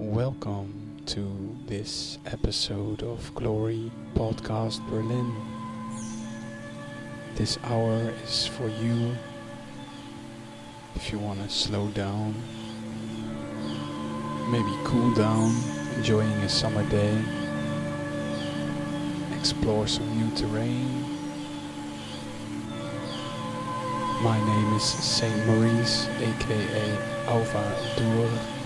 Welcome to this episode of Glory Podcast Berlin. This hour is for you if you want to slow down, maybe cool down, enjoying a summer day, explore some new terrain. My name is Saint Maurice, aka Auva Duhr,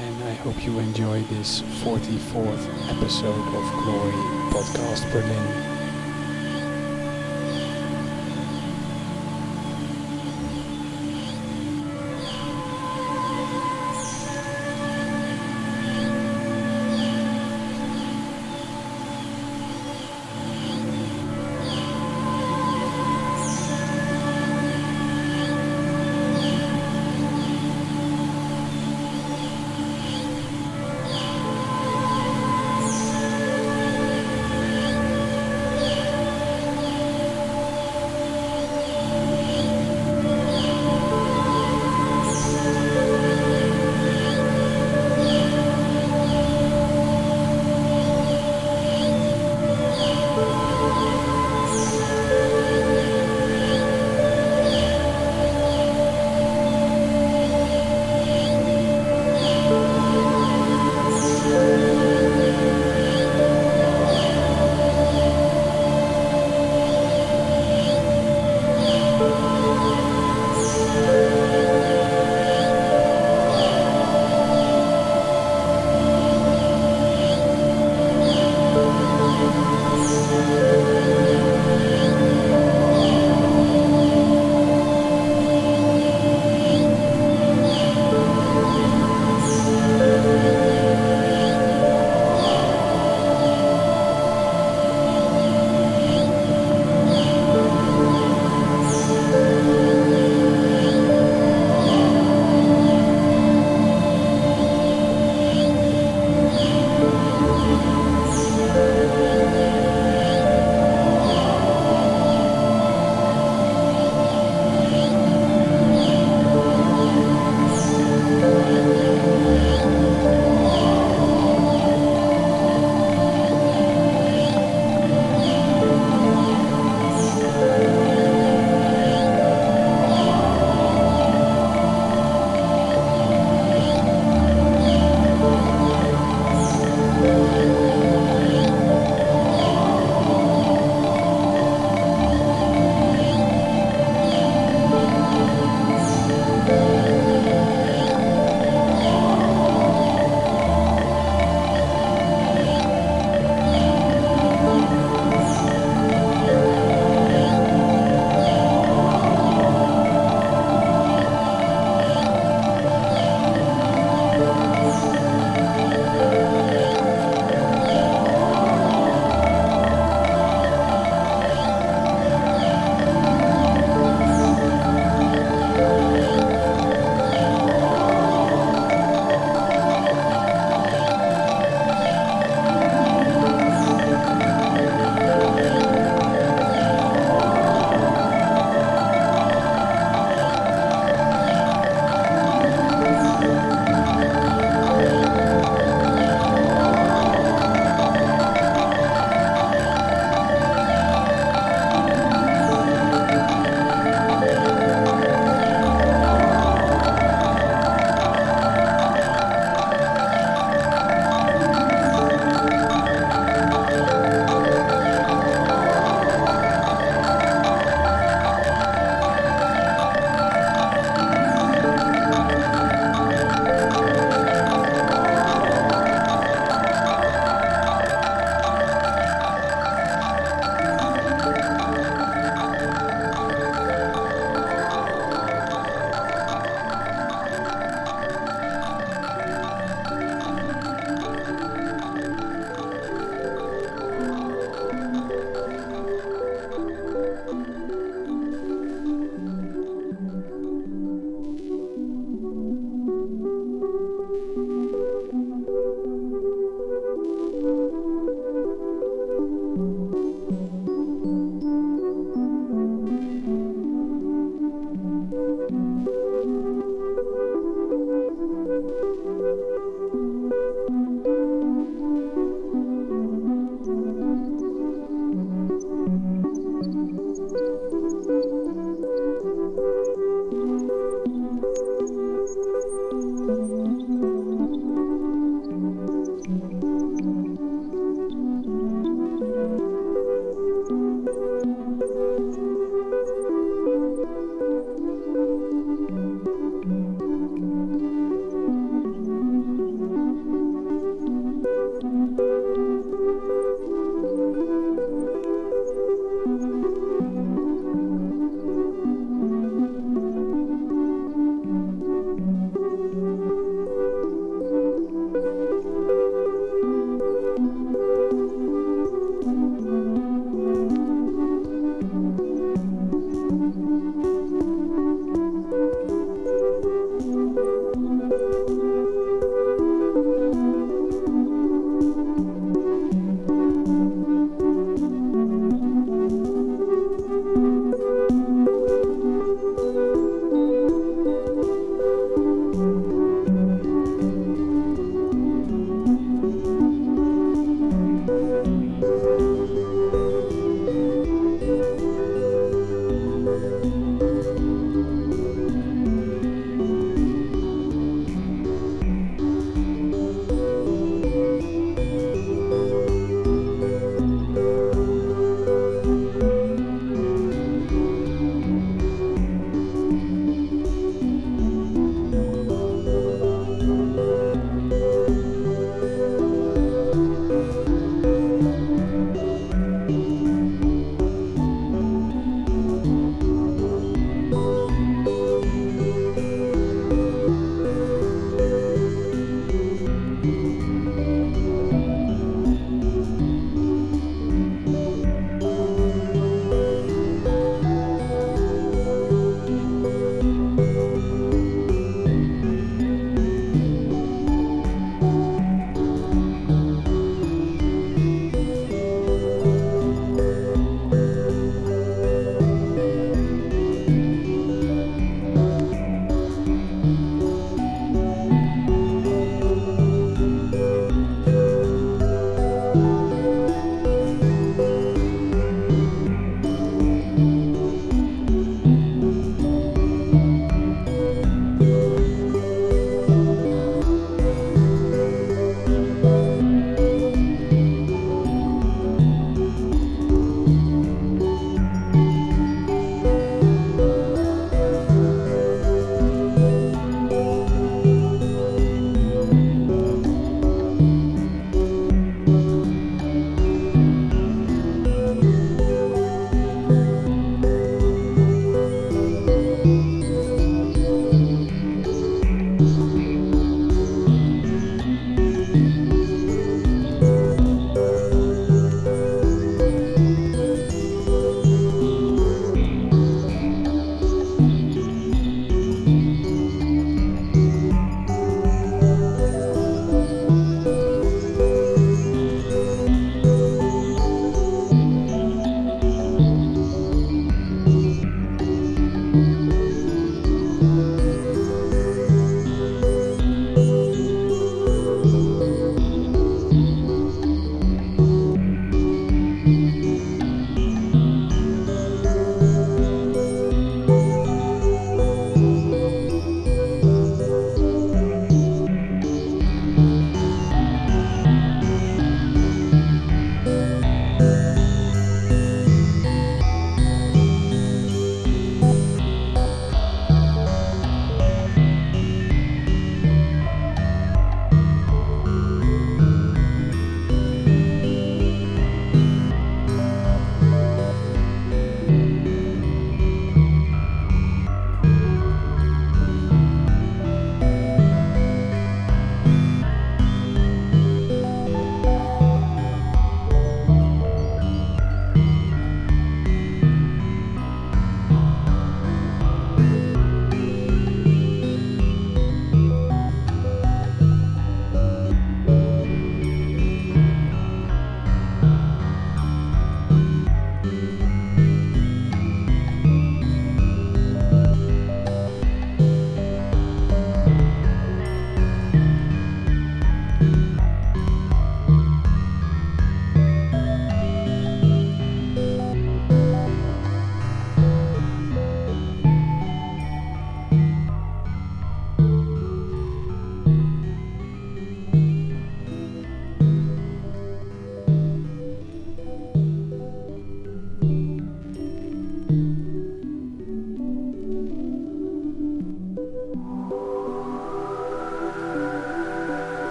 and I hope you enjoy this 44th episode of Glory Podcast Berlin.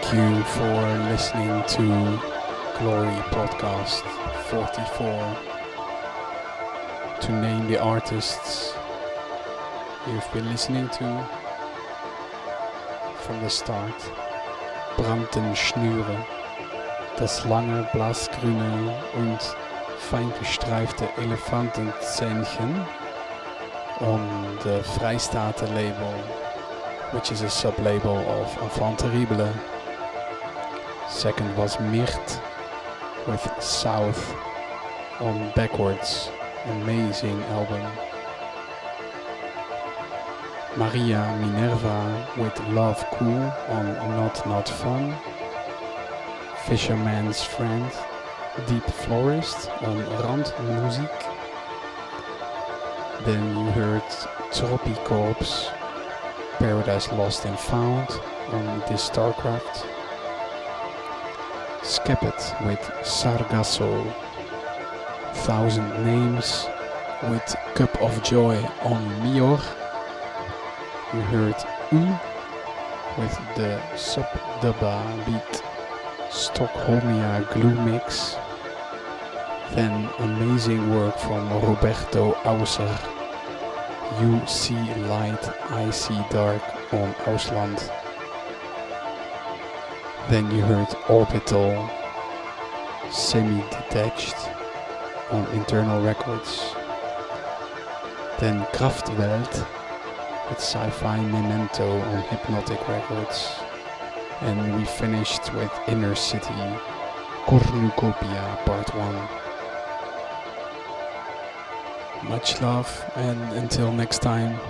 Thank you for listening to Glory Podcast 44. To name the artists you've been listening to from the start. Brannten Schnüre, das lange blassgrüne und fein gestreifte Elephantenzähnchen on the äh, Vrystaete label, which is a sub-label of Enfant Terrible. Second was Mirt with South on Backwards, amazing album. Maria Minerva with Love Cool on Not Not Fun. Fischerman's Friend, Deep Florist on Randmusik. Then you heard Tropikorps, Paradise Lost and Found on this StarCraft. Skeppet with Sargasso, Thousand Names with Cup of Joy on Myor. You heard U with the Subdubda beat Stockholmia Glue Mix. Then amazing work from Roberto Auser. You see light, I see dark on Ausland. Then you heard Orbital semi-detached on internal records. Then Kraftwelt with Sci-Fi Memento on Hypnotic Records. And we finished with Inner City Cornucopia Part 1. Much love and until next time.